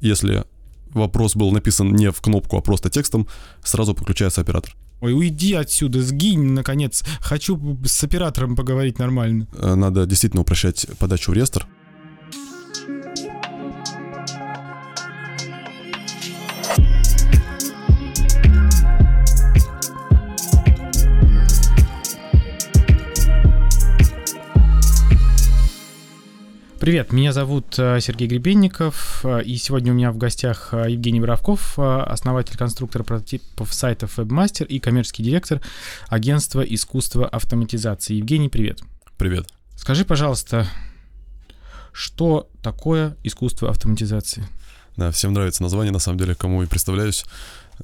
Если вопрос был написан не в кнопку, а просто текстом, сразу подключается оператор. Ой, уйди отсюда, сгинь, наконец. Хочу с оператором поговорить нормально. Э, Надо действительно упрощать подачу в реестр. Привет, меня зовут э, Сергей Гребенников, э, и сегодня у меня в гостях э, Евгений Боровков, основатель конструктора прототипов сайтов Webmaster и коммерческий директор агентства искусства автоматизации. Евгений, привет. Привет. Скажи, пожалуйста, что такое искусство автоматизации? Да, всем нравится название, на самом деле, кому и представляюсь.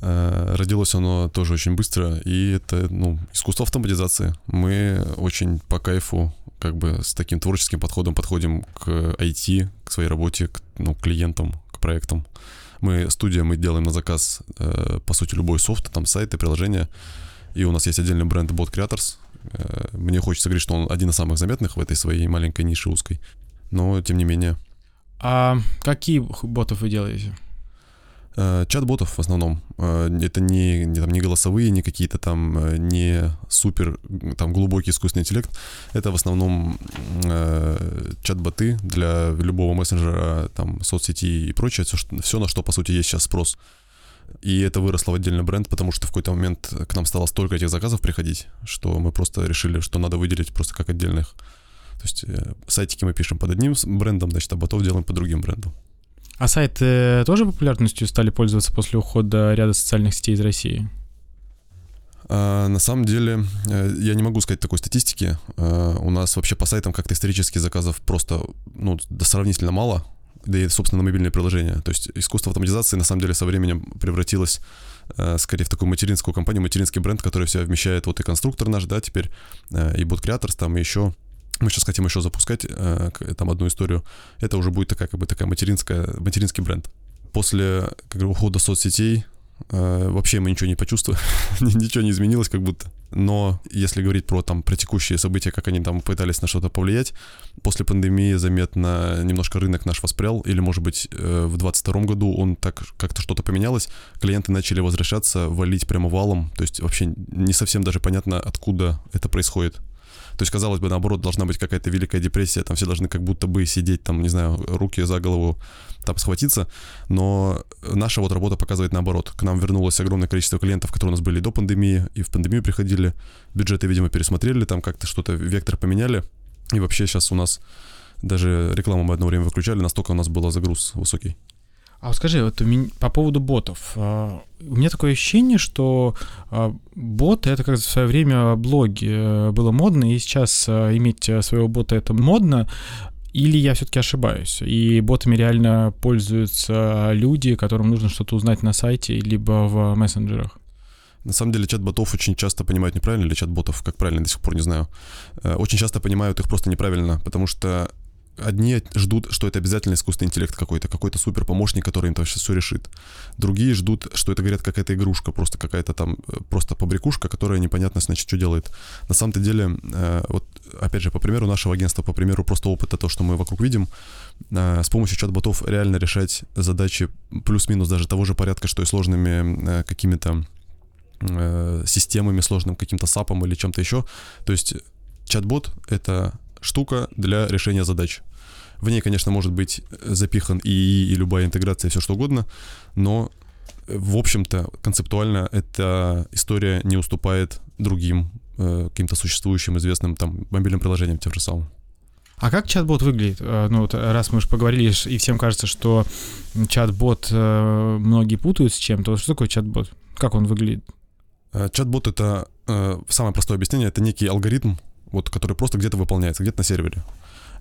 Родилось оно тоже очень быстро, и это, ну, искусство автоматизации. Мы очень по кайфу, как бы с таким творческим подходом подходим к IT, к своей работе, к ну, клиентам, к проектам. Мы студия, мы делаем на заказ, э, по сути, любой софт, там сайты, приложения. И у нас есть отдельный бренд Bot Creators. Э, Мне хочется говорить, что он один из самых заметных в этой своей маленькой нише узкой. Но, тем не менее, А какие ботов вы делаете? Э, Чат-ботов в основном. Э, Это не, не, там, не голосовые, не какие-то там, э, не супер там глубокий искусственный интеллект. Это в основном э, чат-боты для любого мессенджера, там, соцсети и прочее. Все, на что, по сути, есть сейчас спрос. И это выросло в отдельный бренд, потому что в какой-то момент к нам стало столько этих заказов приходить, что мы просто решили, что надо выделить просто как отдельных. То есть сайтики мы пишем под одним брендом, значит, а ботов делаем под другим брендом. А сайты тоже популярностью стали пользоваться после ухода ряда социальных сетей из России? А, на самом деле, э, я не могу сказать такой статистики. А, у нас вообще по сайтам как-то исторически заказов просто ну, сравнительно мало, да и, собственно, на мобильные приложения. То есть искусство автоматизации на самом деле со временем превратилось э, скорее в такую материнскую компанию, материнский бренд, который в себя вмещает вот и конструктор наш, да, теперь, э, и Creators, там и еще мы сейчас хотим еще запускать э, там одну историю. Это уже будет такая, как бы такая материнская, материнский бренд. После как говорю, ухода соцсетей э, вообще мы ничего не почувствовали, ничего не изменилось как будто. Но если говорить про там про текущие события, как они там пытались на что-то повлиять, после пандемии заметно немножко рынок наш воспрял, или может быть э, в 22 году он так как-то что-то поменялось, клиенты начали возвращаться, валить прямо валом, то есть вообще не совсем даже понятно, откуда это происходит. То есть, казалось бы, наоборот, должна быть какая-то великая депрессия, там все должны как будто бы сидеть, там, не знаю, руки за голову, там, схватиться, но наша вот работа показывает наоборот. К нам вернулось огромное количество клиентов, которые у нас были до пандемии, и в пандемию приходили, бюджеты, видимо, пересмотрели, там как-то что-то, вектор поменяли, и вообще сейчас у нас даже рекламу мы одно время выключали, настолько у нас был загруз высокий. А вот скажи, вот по поводу ботов. а, У меня такое ощущение, что а, боты это как в свое время блоги э, было модно, и сейчас а, иметь а, своего бота это модно. Или я все-таки ошибаюсь? И ботами реально пользуются люди, которым нужно что-то узнать на сайте либо в мессенджерах. На самом деле чат-ботов очень часто понимают неправильно, или чат-ботов, как правильно, до сих пор не знаю. Э, Очень часто понимают их просто неправильно, потому что одни ждут, что это обязательно искусственный интеллект какой-то, какой-то супер помощник, который им там сейчас все решит. Другие ждут, что это, говорят, какая-то игрушка, просто какая-то там, э, просто побрякушка, которая непонятно, значит, что делает. На самом-то деле, э, вот, опять же, по примеру нашего агентства, по примеру просто опыта, то, что мы вокруг видим, э, с помощью чат-ботов реально решать задачи плюс-минус даже того же порядка, что и сложными какими-то системами, сложным каким-то сапом или чем-то еще. То есть чат-бот — это штука для решения задач. В ней, конечно, может быть запихан и, и любая интеграция, все что угодно, но э, в общем-то, концептуально эта история не уступает другим э, каким-то существующим известным там мобильным приложениям тем же самым. А как чат-бот выглядит? Э, Ну вот раз мы уже поговорили, и всем кажется, что чат-бот э, многие путают с чем-то. Что такое чат-бот? Как он выглядит? Э, Чат-бот это э, самое простое объяснение, это некий алгоритм, вот, который просто где-то выполняется, где-то на сервере.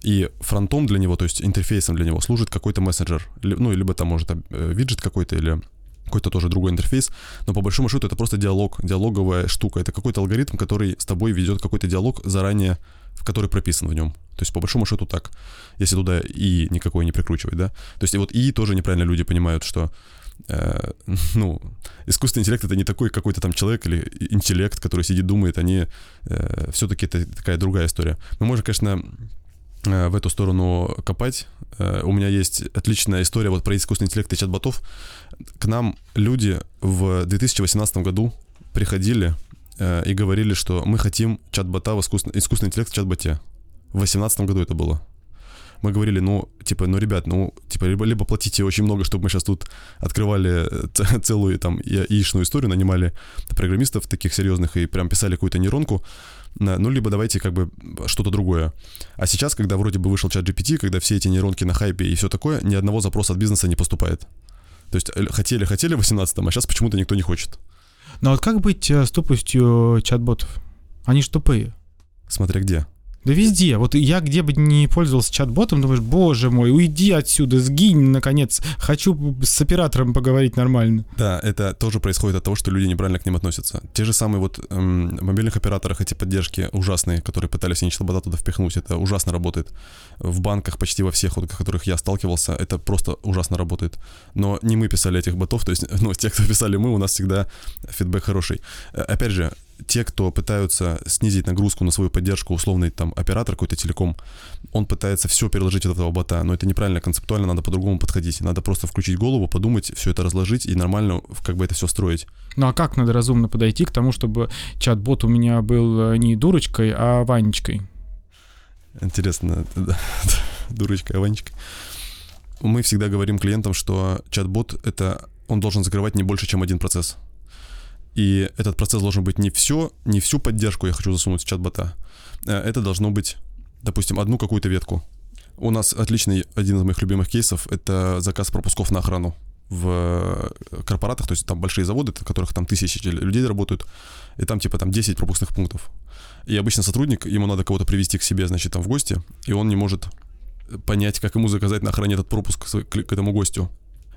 И фронтом для него, то есть интерфейсом для него служит какой-то мессенджер. Ну, либо там может э, виджет какой-то или какой-то тоже другой интерфейс, но по большому счету это просто диалог, диалоговая штука. Это какой-то алгоритм, который с тобой ведет какой-то диалог заранее, в который прописан в нем. То есть по большому счету так, если туда и никакой не прикручивать, да. То есть и вот и тоже неправильно люди понимают, что ну, искусственный интеллект это не такой какой-то там человек или интеллект, который сидит, думает, они э, все-таки это такая другая история. Мы можем, конечно, э, в эту сторону копать. Э, у меня есть отличная история вот про искусственный интеллект и чат-ботов. К нам люди в 2018 году приходили э, и говорили, что мы хотим чат-бота в искусственный, искусственный интеллект в чат-боте. В 2018 году это было мы говорили, ну, типа, ну, ребят, ну, типа, либо, либо платите очень много, чтобы мы сейчас тут открывали э, целую там яичную историю, нанимали программистов таких серьезных и прям писали какую-то нейронку, ну, либо давайте как бы что-то другое. А сейчас, когда вроде бы вышел чат GPT, когда все эти нейронки на хайпе и все такое, ни одного запроса от бизнеса не поступает. То есть э, хотели-хотели в 18-м, а сейчас почему-то никто не хочет. Ну, а вот как быть э, с тупостью чат-ботов? Они ж тупые. Смотря где. Да везде. Вот я где бы не пользовался чат-ботом, думаешь, боже мой, уйди отсюда, сгинь, наконец. Хочу с оператором поговорить нормально. Да, это тоже происходит от того, что люди неправильно к ним относятся. Те же самые вот эм, мобильных операторах эти поддержки ужасные, которые пытались они чат-бота туда впихнуть, это ужасно работает. В банках почти во всех, вот, в которых я сталкивался, это просто ужасно работает. Но не мы писали этих ботов, то есть, ну, те, кто писали мы, у нас всегда фидбэк хороший. Э, опять же, те, кто пытаются снизить нагрузку на свою поддержку, условный там оператор какой-то телеком, он пытается все переложить от этого бота, но это неправильно концептуально, надо по-другому подходить. Надо просто включить голову, подумать, все это разложить и нормально как бы это все строить. Ну а как надо разумно подойти к тому, чтобы чат-бот у меня был э, не дурочкой, а Ванечкой? Интересно, дурочка, а Ванечка. Мы всегда говорим клиентам, что чат-бот это он должен закрывать не больше, чем один процесс. И этот процесс должен быть не все, не всю поддержку я хочу засунуть в чат-бота. Э, это должно быть, допустим, одну какую-то ветку. У нас отличный, один из моих любимых кейсов, это заказ пропусков на охрану в э, корпоратах, то есть там большие заводы, в которых там тысячи людей работают, и там типа там 10 пропускных пунктов. И обычно сотрудник, ему надо кого-то привести к себе, значит, там в гости, и он не может понять, как ему заказать на охране этот пропуск к, этому гостю.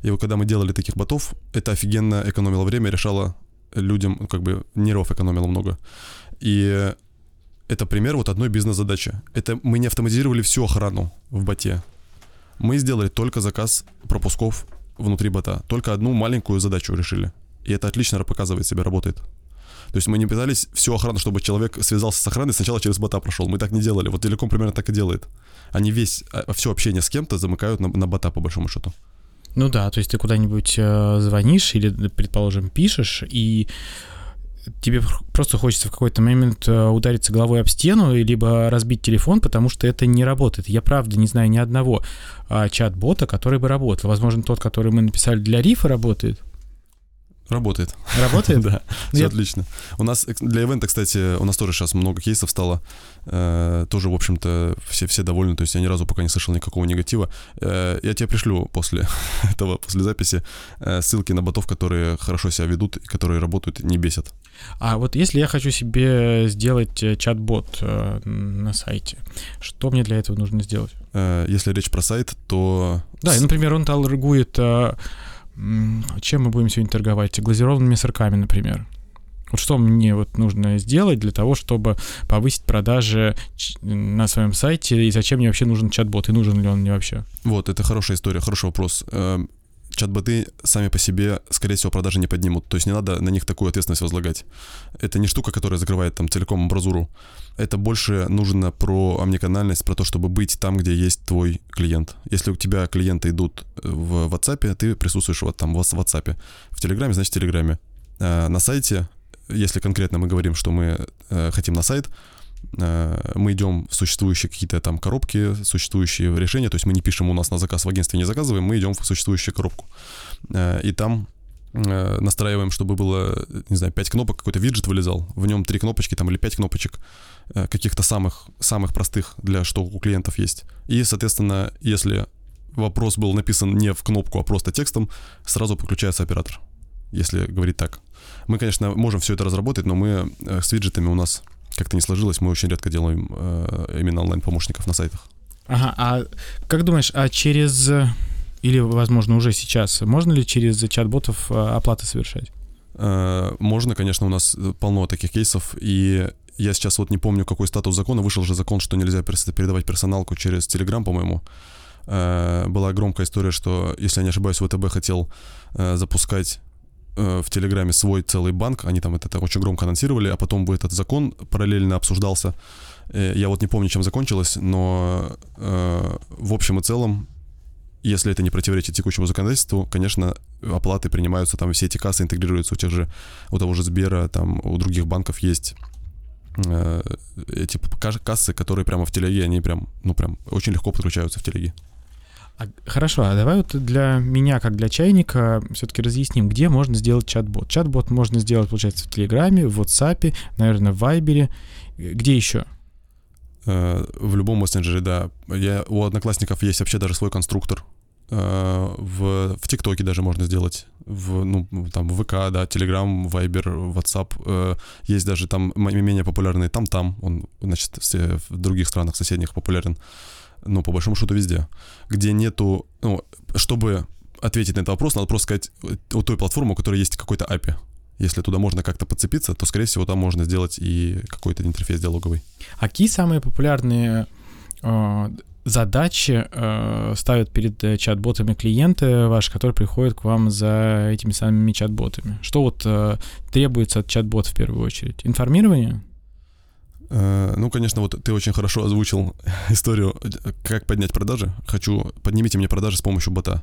И вот когда мы делали таких ботов, это офигенно экономило время, решало людям ну, как бы нервов экономило много. И это пример вот одной бизнес-задачи. Это мы не автоматизировали всю охрану в боте. Мы сделали только заказ пропусков внутри бота. Только одну маленькую задачу решили. И это отлично показывает себя, работает. То есть мы не пытались всю охрану, чтобы человек связался с охраной, сначала через бота прошел. Мы так не делали. Вот Телеком примерно так и делает. Они весь, а, все общение с кем-то замыкают на, на бота, по большому счету. Ну да, то есть ты куда-нибудь э, звонишь или, предположим, пишешь, и тебе просто хочется в какой-то момент э, удариться головой об стену, либо разбить телефон, потому что это не работает. Я правда не знаю ни одного а, чат-бота, который бы работал. Возможно, тот, который мы написали для рифа, работает. Работает. Работает? да, все я... отлично. У нас для ивента, кстати, у нас тоже сейчас много кейсов стало. Э, тоже, в общем-то, все, все довольны. То есть я ни разу пока не слышал никакого негатива. Э, я тебе пришлю после этого, после записи, э, ссылки на ботов, которые хорошо себя ведут и которые работают, не бесят. А вот если я хочу себе сделать э, чат-бот э, на сайте, что мне для этого нужно сделать? Э, если речь про сайт, то... Да, например, он торгует э, чем мы будем сегодня торговать? Глазированными сырками, например. Вот что мне вот нужно сделать для того, чтобы повысить продажи на своем сайте, и зачем мне вообще нужен чат-бот, и нужен ли он мне вообще? Вот, это хорошая история, хороший вопрос. Чат-боты сами по себе, скорее всего, продажи не поднимут. То есть не надо на них такую ответственность возлагать. Это не штука, которая закрывает там целиком амбразуру. Это больше нужно про омниканальность, про то, чтобы быть там, где есть твой клиент. Если у тебя клиенты идут в WhatsApp, ты присутствуешь вот там в WhatsApp. В Телеграме, значит, в Телеграме. А на сайте, если конкретно мы говорим, что мы э, хотим на сайт, Э, мы идем в существующие какие-то там коробки, существующие решения, то есть мы не пишем у нас на заказ в агентстве, не заказываем, мы идем в существующую коробку. Э, и там э, настраиваем, чтобы было, не знаю, 5 кнопок, какой-то виджет вылезал, в нем 3 кнопочки там или 5 кнопочек, каких-то самых, самых простых для что у клиентов есть. И, соответственно, если вопрос был написан не в кнопку, а просто текстом, сразу подключается оператор, если говорить так. Мы, конечно, можем все это разработать, но мы с виджетами у нас как-то не сложилось, мы очень редко делаем э, именно онлайн-помощников на сайтах. Ага, а как думаешь, а через, или, возможно, уже сейчас, можно ли через чат-ботов э, оплаты совершать? Э, можно, конечно, у нас полно таких кейсов, и я сейчас вот не помню, какой статус закона, вышел же закон, что нельзя передавать персоналку через Telegram, по-моему. Э, была громкая история, что, если я не ошибаюсь, ВТБ хотел э, запускать э, в Телеграме свой целый банк, они там это, это очень громко анонсировали, а потом этот закон параллельно обсуждался. Э, я вот не помню, чем закончилось, но э, в общем и целом, если это не противоречит текущему законодательству, конечно, оплаты принимаются, там все эти кассы интегрируются у тех же, у того же Сбера, там у других банков есть э, эти кассы, которые прямо в телеге, они прям, ну прям очень легко подключаются в телеге. А, хорошо, а давай вот для меня, как для чайника, все-таки разъясним, где можно сделать чат-бот. Чат-бот можно сделать, получается, в Телеграме, в WhatsApp, наверное, в Вайбере. Где еще? Э, в любом мессенджере, да. Я, у одноклассников есть вообще даже свой конструктор. Э, в, в ТикТоке даже можно сделать. В, ну, там, в ВК, да, Телеграм, Вайбер, Ватсап. Есть даже там менее популярный там-там. Он, значит, в других странах соседних популярен ну, по большому счету, везде. Где нету, ну, чтобы ответить на этот вопрос, надо просто сказать у той платформы, у которой есть какой-то API. Если туда можно как-то подцепиться, то, скорее всего, там можно сделать и какой-то интерфейс диалоговый. А какие самые популярные э, задачи э, ставят перед э, чат-ботами клиенты ваши, которые приходят к вам за этими самыми чат-ботами? Что вот э, требуется от чат-бота в первую очередь? Информирование? Э, ну, конечно, вот ты очень хорошо озвучил историю, как поднять продажи. Хочу, поднимите мне продажи с помощью бота.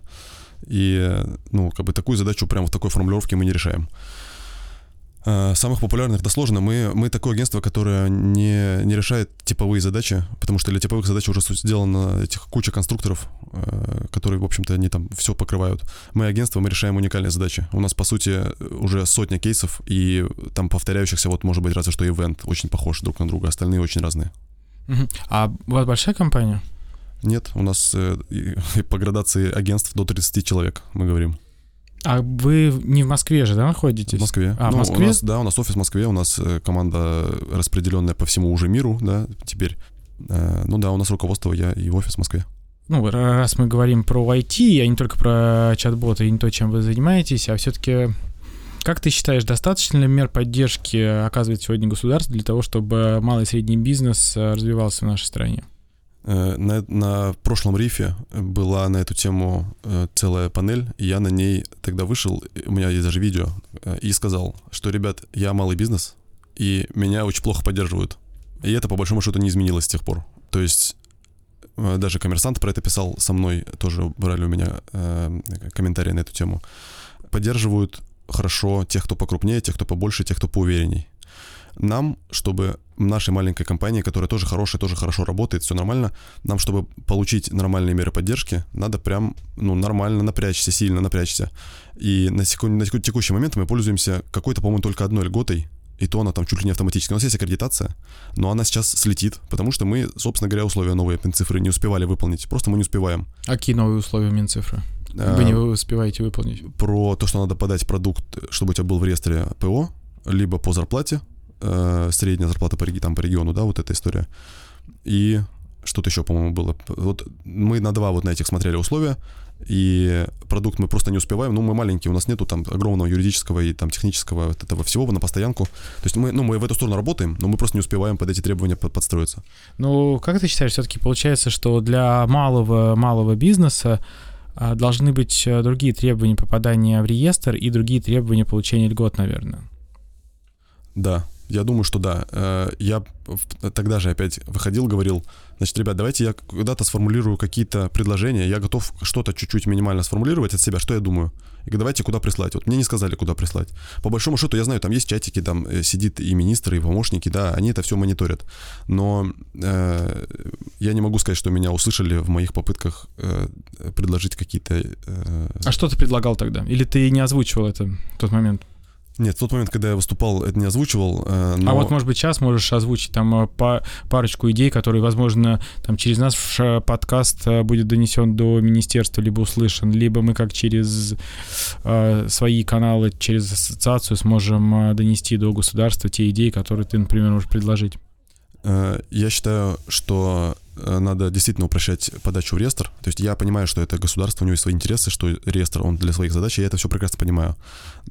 И, ну, как бы такую задачу прямо в такой формулировке мы не решаем. Э, самых популярных это сложно. Мы, мы такое агентство, которое не, не решает типовые задачи, потому что для типовых задач уже сделано этих куча конструкторов, э, которые, в общем-то, они там все покрывают. Мы агентство, мы решаем уникальные задачи. У нас, по сути, уже сотня кейсов, и там повторяющихся, вот, может быть, разве что ивент очень похож друг на друга, остальные очень разные. А у вас большая компания? Нет, у нас э, по градации агентств до 30 человек, мы говорим. А вы не в Москве же, да, находитесь? В Москве. А, ну, в Москве? У нас, да, у нас офис в Москве, у нас э, команда распределенная по всему уже миру, да, теперь. Э, ну да, у нас руководство, я и офис в Москве. Ну, раз мы говорим про IT, а не только про чат-боты и не то, чем вы занимаетесь, а все-таки как ты считаешь, достаточно ли мер поддержки оказывает сегодня государство для того, чтобы малый и средний бизнес э, развивался в нашей стране? Э, на, на прошлом рифе была на эту тему э, целая панель, и я на ней тогда вышел, у меня есть даже видео, э, и сказал, что, ребят, я малый бизнес, и меня очень плохо поддерживают. И это, по большому счету, не изменилось с тех пор. То есть даже коммерсант про это писал со мной, тоже брали у меня э, комментарии на эту тему. Поддерживают хорошо тех, кто покрупнее, тех, кто побольше, тех, кто поуверенней нам, чтобы нашей маленькой компании, которая тоже хорошая, тоже хорошо работает, все нормально, нам, чтобы получить нормальные меры поддержки, надо прям, ну, нормально напрячься, сильно напрячься. И на, секунд, на текущий момент мы пользуемся какой-то, по-моему, только одной льготой, и то она там чуть ли не автоматически. У нас есть аккредитация, но она сейчас слетит, потому что мы, собственно говоря, условия новые Минцифры не успевали выполнить. Просто мы не успеваем. А какие новые условия Минцифры? Вы не успеваете выполнить? Про то, что надо подать продукт, чтобы у тебя был в реестре ПО, либо по зарплате, э, средняя зарплата по, там, по региону, да, вот эта история. И что-то еще, по-моему, было. Вот мы на два вот на этих смотрели условия, и продукт мы просто не успеваем, ну, мы маленькие, у нас нету там огромного юридического и там технического вот этого всего на постоянку. То есть мы, ну, мы в эту сторону работаем, но мы просто не успеваем под эти требования под, подстроиться. Ну, как ты считаешь, все-таки получается, что для малого, малого бизнеса а, должны быть э, другие требования попадания в реестр и другие требования получения льгот, наверное? Да, я думаю, что да. Э, я тогда же опять выходил, говорил, значит, ребят, давайте я когда-то сформулирую какие-то предложения, я готов что-то чуть-чуть минимально сформулировать от себя, что я думаю. И давайте куда прислать. Вот мне не сказали, куда прислать. По большому счету, я знаю, там есть чатики, там э, сидит и министры, и помощники, да, они это все мониторят. Но э, я не могу сказать, что меня услышали в моих попытках э, предложить какие-то... Э... А что ты предлагал тогда? Или ты не озвучивал это в тот момент? Нет, в тот момент, когда я выступал, это не озвучивал. Э, но... А вот, может быть, сейчас можешь озвучить там э, парочку идей, которые, возможно, там через наш э, подкаст будет донесен до министерства, либо услышан, либо мы как через свои каналы, через ассоциацию сможем донести до государства те идеи, которые ты, например, можешь предложить. Я считаю, что надо действительно упрощать подачу в реестр. То есть я понимаю, что это государство, у него есть свои интересы, что реестр, он для своих задач, я это все прекрасно понимаю.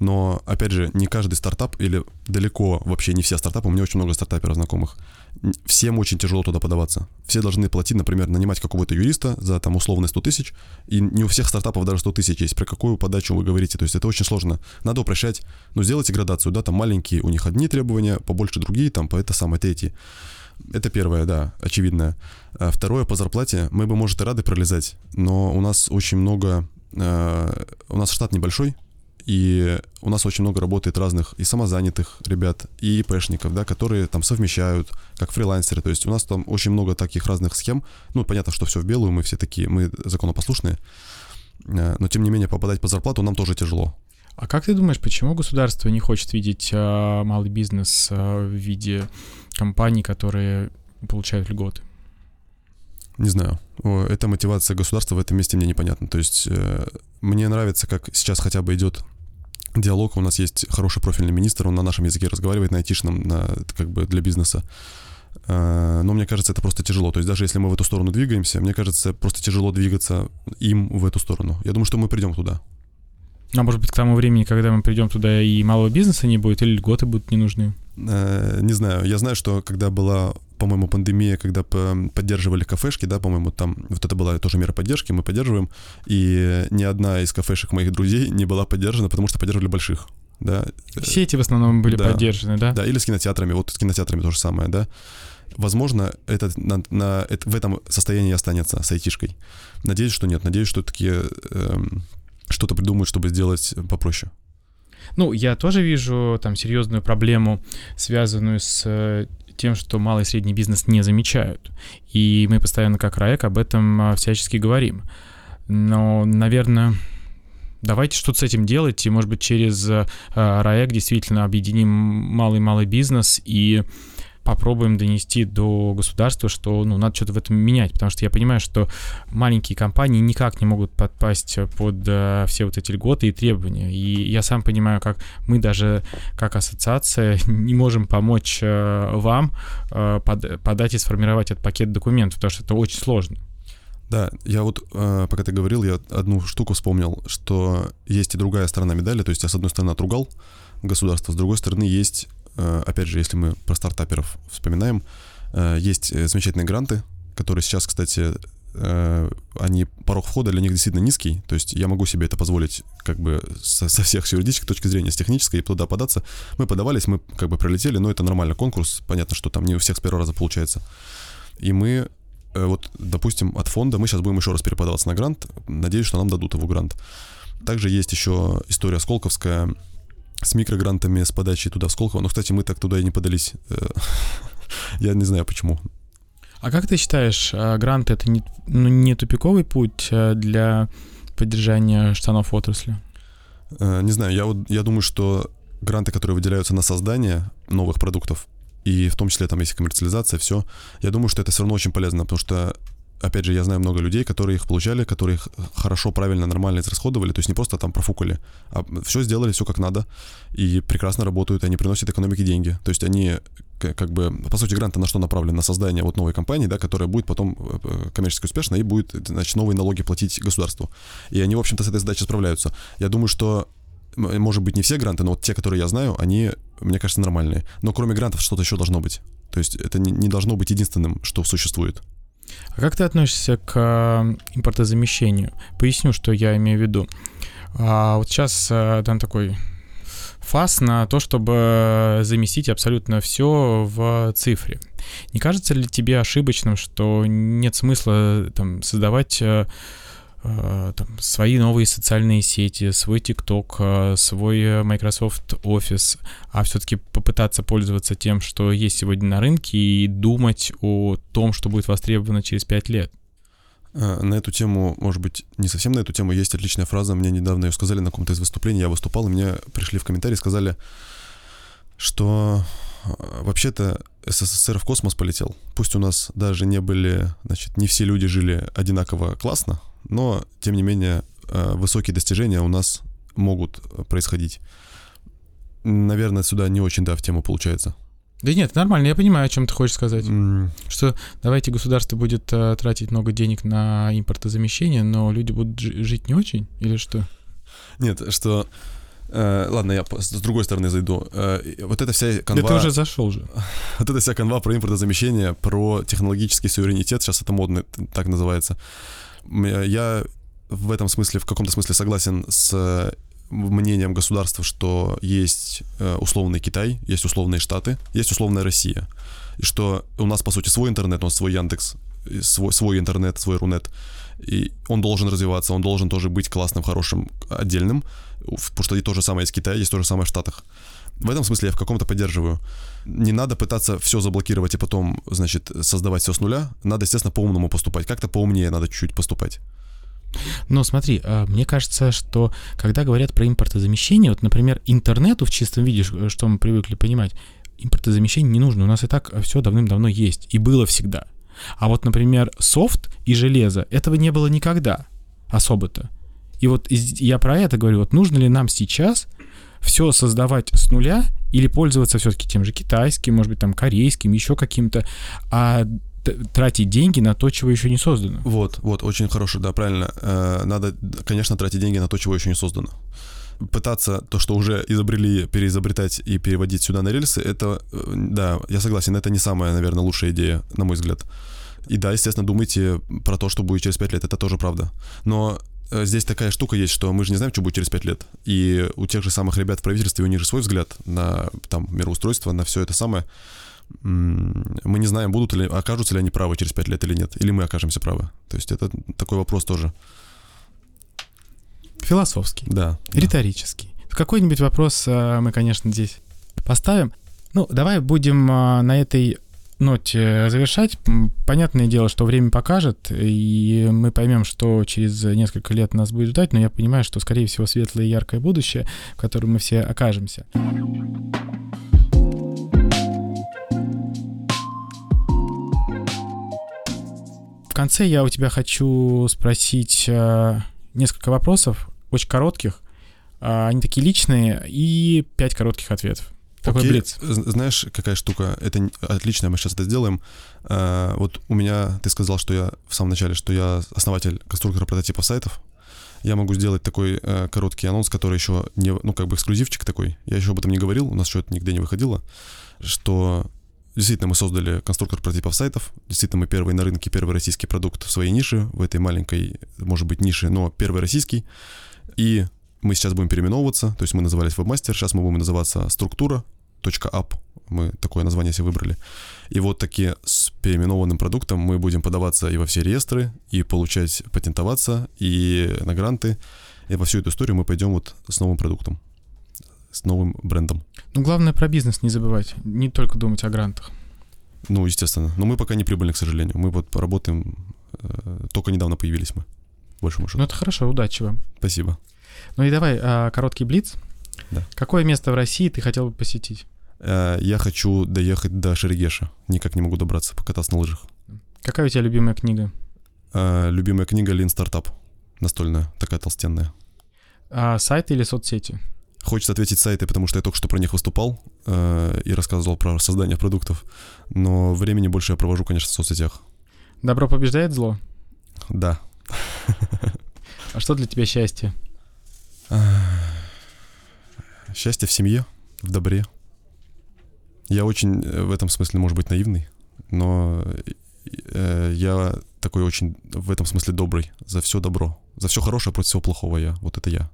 Но, опять же, не каждый стартап, или далеко вообще не все стартапы, у меня очень много стартаперов знакомых, всем очень тяжело туда подаваться. Все должны платить, например, нанимать какого-то юриста за там условно 100 тысяч, и не у всех стартапов даже 100 тысяч есть. Про какую подачу вы говорите? То есть это очень сложно. Надо упрощать. Ну, сделайте градацию, да, там маленькие, у них одни требования, побольше другие, там, по это самое, третьи. Это первое, да, очевидное. А второе, по зарплате мы бы, может, и рады пролезать, но у нас очень много... Э, у нас штат небольшой, и у нас очень много работает разных и самозанятых ребят, и ИПшников, да, которые там совмещают, как фрилансеры. То есть у нас там очень много таких разных схем. Ну, понятно, что все в белую, мы все такие, мы законопослушные. Э, но, тем не менее, попадать по зарплату нам тоже тяжело. А как ты думаешь, почему государство не хочет видеть а, малый бизнес а, в виде компаний, которые получают льготы? Не знаю. Эта мотивация государства в этом месте мне непонятна. То есть э, мне нравится, как сейчас хотя бы идет диалог. У нас есть хороший профильный министр, он на нашем языке разговаривает, на айтишном, на, как бы для бизнеса. Э, но мне кажется, это просто тяжело. То есть даже если мы в эту сторону двигаемся, мне кажется, просто тяжело двигаться им в эту сторону. Я думаю, что мы придем туда. А может быть, к тому времени, когда мы придем туда, и малого бизнеса не будет, или льготы будут не нужны? Э, не знаю. Я знаю, что когда была, по-моему, пандемия, когда поддерживали кафешки, да, по-моему, там вот это была тоже мера поддержки, мы поддерживаем, и ни одна из кафешек моих друзей не была поддержана, потому что поддерживали больших. Да. Все эти в основном были да. поддержаны, да? Да, или с кинотеатрами, вот с кинотеатрами то же самое, да. Возможно, это, на, на, это в этом состоянии останется с айтишкой. Надеюсь, что нет. Надеюсь, что такие эм, что-то придумают, чтобы сделать попроще. Ну, я тоже вижу там серьезную проблему, связанную с э, тем, что малый и средний бизнес не замечают. И мы постоянно как РАЭК об этом а, всячески говорим. Но, наверное, давайте что-то с этим делать, и, может быть, через э, РАЭК действительно объединим малый-малый бизнес и попробуем донести до государства, что ну, надо что-то в этом менять, потому что я понимаю, что маленькие компании никак не могут подпасть под э, все вот эти льготы и требования. И я сам понимаю, как мы даже как ассоциация не можем помочь э, вам э, под, подать и сформировать этот пакет документов, потому что это очень сложно. Да, я вот, э, пока ты говорил, я одну штуку вспомнил, что есть и другая сторона медали, то есть я с одной стороны отругал государство, с другой стороны есть опять же, если мы про стартаперов вспоминаем, э, есть э, замечательные гранты, которые сейчас, кстати, они порог входа для них действительно низкий, то есть я могу себе это позволить как бы со, со всех с юридической точки зрения, с технической, и туда податься. Мы подавались, мы как бы пролетели, но это нормально конкурс, понятно, что там не у всех с первого раза получается. И мы, вот, допустим, от фонда, мы сейчас будем еще раз переподаваться на грант, надеюсь, что нам дадут его грант. Также есть еще история Сколковская, с микрогрантами, с подачей туда в Сколково. Но, кстати, мы так туда и не подались. Э, я не знаю почему. А как ты считаешь, а, грант это не, ну, не тупиковый путь э, для поддержания штанов отрасли? Э, не знаю, я, вот, я думаю, что гранты, которые выделяются на создание новых продуктов, и в том числе там есть коммерциализация, все, я думаю, что это все равно очень полезно, потому что опять же, я знаю много людей, которые их получали, которые их хорошо, правильно, нормально израсходовали, то есть не просто там профукали, а все сделали, все как надо, и прекрасно работают, они приносят экономике деньги. То есть они как бы, по сути, гранты на что направлены? На создание вот новой компании, да, которая будет потом э, коммерчески успешна и будет, значит, новые налоги платить государству. И они, в общем-то, с этой задачей справляются. Я думаю, что может быть, не все гранты, но вот те, которые я знаю, они, мне кажется, нормальные. Но кроме грантов что-то еще должно быть. То есть это не должно быть единственным, что существует. А как ты относишься к э, импортозамещению? Поясню, что я имею в виду. А вот сейчас э, там такой фаз на то, чтобы заместить абсолютно все в цифре. Не кажется ли тебе ошибочным, что нет смысла там, создавать э, Э, там, свои новые социальные сети, свой TikTok, э, свой Microsoft Office, а все-таки попытаться пользоваться тем, что есть сегодня на рынке и думать о том, что будет востребовано через 5 лет. Э, на эту тему, может быть, не совсем на эту тему, есть отличная фраза, мне недавно ее сказали на каком-то из выступлений, я выступал, и мне пришли в комментарии, сказали, что вообще-то СССР в космос полетел. Пусть у нас даже не были, значит, не все люди жили одинаково классно, но, тем не менее, э, высокие достижения у нас могут происходить. Наверное, сюда не очень, да, в тему получается. Да нет, нормально, я понимаю, о чем ты хочешь сказать. М, Что давайте государство будет э, тратить много денег на импортозамещение, но люди будут жи- жить не очень? Или что? Нет, что... э, ладно, я с другой стороны зайду. Э, вот эта вся канва... Да ты уже зашел же. Вот эта вся канва про импортозамещение, про технологический суверенитет, сейчас это модно так называется. Э, Я в этом смысле, в каком-то смысле согласен с э, мнением государства, что есть э, условный Китай, есть условные Штаты, есть условная Россия. И что у нас, по сути, свой интернет, у нас свой Яндекс, свой, свой интернет, свой Рунет. И он должен развиваться, он должен тоже быть классным, хорошим, отдельным, потому что и то же самое в Китае, есть то же самое в Штатах. В этом смысле я в каком-то поддерживаю. Не надо пытаться все заблокировать и потом, значит, создавать все с нуля. Надо, естественно, по-умному поступать. Как-то поумнее надо чуть-чуть поступать. Но смотри, а, мне кажется, что когда говорят про импортозамещение, вот, например, интернету в чистом виде, что мы привыкли понимать, импортозамещение не нужно. У нас и так все давным-давно есть, и было всегда. А вот, например, софт и железо, этого не было никогда особо-то. И вот я про это говорю, вот нужно ли нам сейчас все создавать с нуля или пользоваться все-таки тем же китайским, может быть, там корейским, еще каким-то, а тратить деньги на то, чего еще не создано. Вот, вот, очень хорошо, да, правильно. Э, Надо, конечно, тратить деньги на то, чего еще не создано. Пытаться то, что уже изобрели, переизобретать и переводить сюда на рельсы, это, э, да, я согласен, это не самая, наверное, лучшая идея, на мой взгляд. И да, естественно, думайте про то, что будет через 5 лет, это тоже правда. Но здесь такая штука есть, что мы же не знаем, что будет через 5 лет. И у тех же самых ребят в правительстве, у них же свой взгляд на там мироустройство, на все это самое. Мы не знаем, будут ли, окажутся ли они правы через 5 лет или нет. Или мы окажемся правы. То есть это такой вопрос тоже. Философский. Да. да. Риторический. Какой-нибудь вопрос а, мы, конечно, здесь поставим. Ну, давай будем а, на этой ноте завершать. М, Понятное дело, что время покажет, и мы поймем, что через несколько лет нас будет ждать, но я понимаю, что, скорее всего, светлое и яркое будущее, в котором мы все окажемся. В конце я у тебя хочу спросить а, несколько вопросов, очень коротких. А, Они такие личные, и пять коротких ответов. Такой Окей. блиц. Знаешь, какая штука? Это отлично, мы сейчас это сделаем. А, Вот у меня, ты сказал, что я в самом начале, что я основатель конструктора прототипов сайтов. Я могу сделать такой э, короткий анонс, который еще не, ну как бы эксклюзивчик такой. Я еще об этом не говорил, у нас еще это нигде не выходило, что действительно мы создали конструктор прототипов сайтов. Действительно мы первый на рынке, первый российский продукт в своей нише, в этой маленькой, может быть, нише, но первый российский. И мы сейчас будем переименовываться, то есть мы назывались Webmaster, сейчас мы будем называться структура .app, мы такое название себе выбрали. И вот таки с переименованным продуктом мы будем подаваться и во все реестры, и получать, патентоваться, и на гранты. И во всю эту историю мы пойдем вот с новым продуктом, с новым брендом. Ну, главное про бизнес не забывать, не только думать о грантах. Ну, естественно. Но мы пока не прибыльны, к сожалению. Мы вот работаем, э, только недавно появились мы, большому счету. Ну, это хорошо, удачи вам. Спасибо. Ну и давай, а, короткий блиц. Да. Какое место в России ты хотел бы посетить? Э, Я хочу доехать до Шерегеша. Никак не могу добраться, покататься на лыжах. Какая у тебя любимая книга? Э, Любимая книга Lean Startup. Настольная, такая толстенная. А, сайт или соцсети? Хочется ответить сайты, потому что я только что про них выступал э, и рассказывал про создание продуктов. Но времени больше я провожу, конечно, в соцсетях. Добро побеждает зло? Да. А что для тебя счастье? Счастье в семье, в добре. Я очень э, в этом смысле, может быть, наивный, но э, я такой очень в этом смысле добрый. За все добро. За все хорошее против всего плохого я. Вот это я.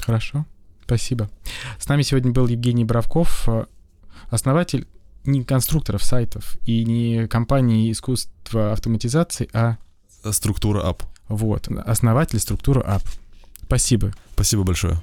Хорошо, спасибо. С нами сегодня был Евгений Бравков, э, основатель не конструкторов сайтов и не компании искусства автоматизации, а Структура ап. вот, основатель структуры App. Спасибо. Спасибо большое.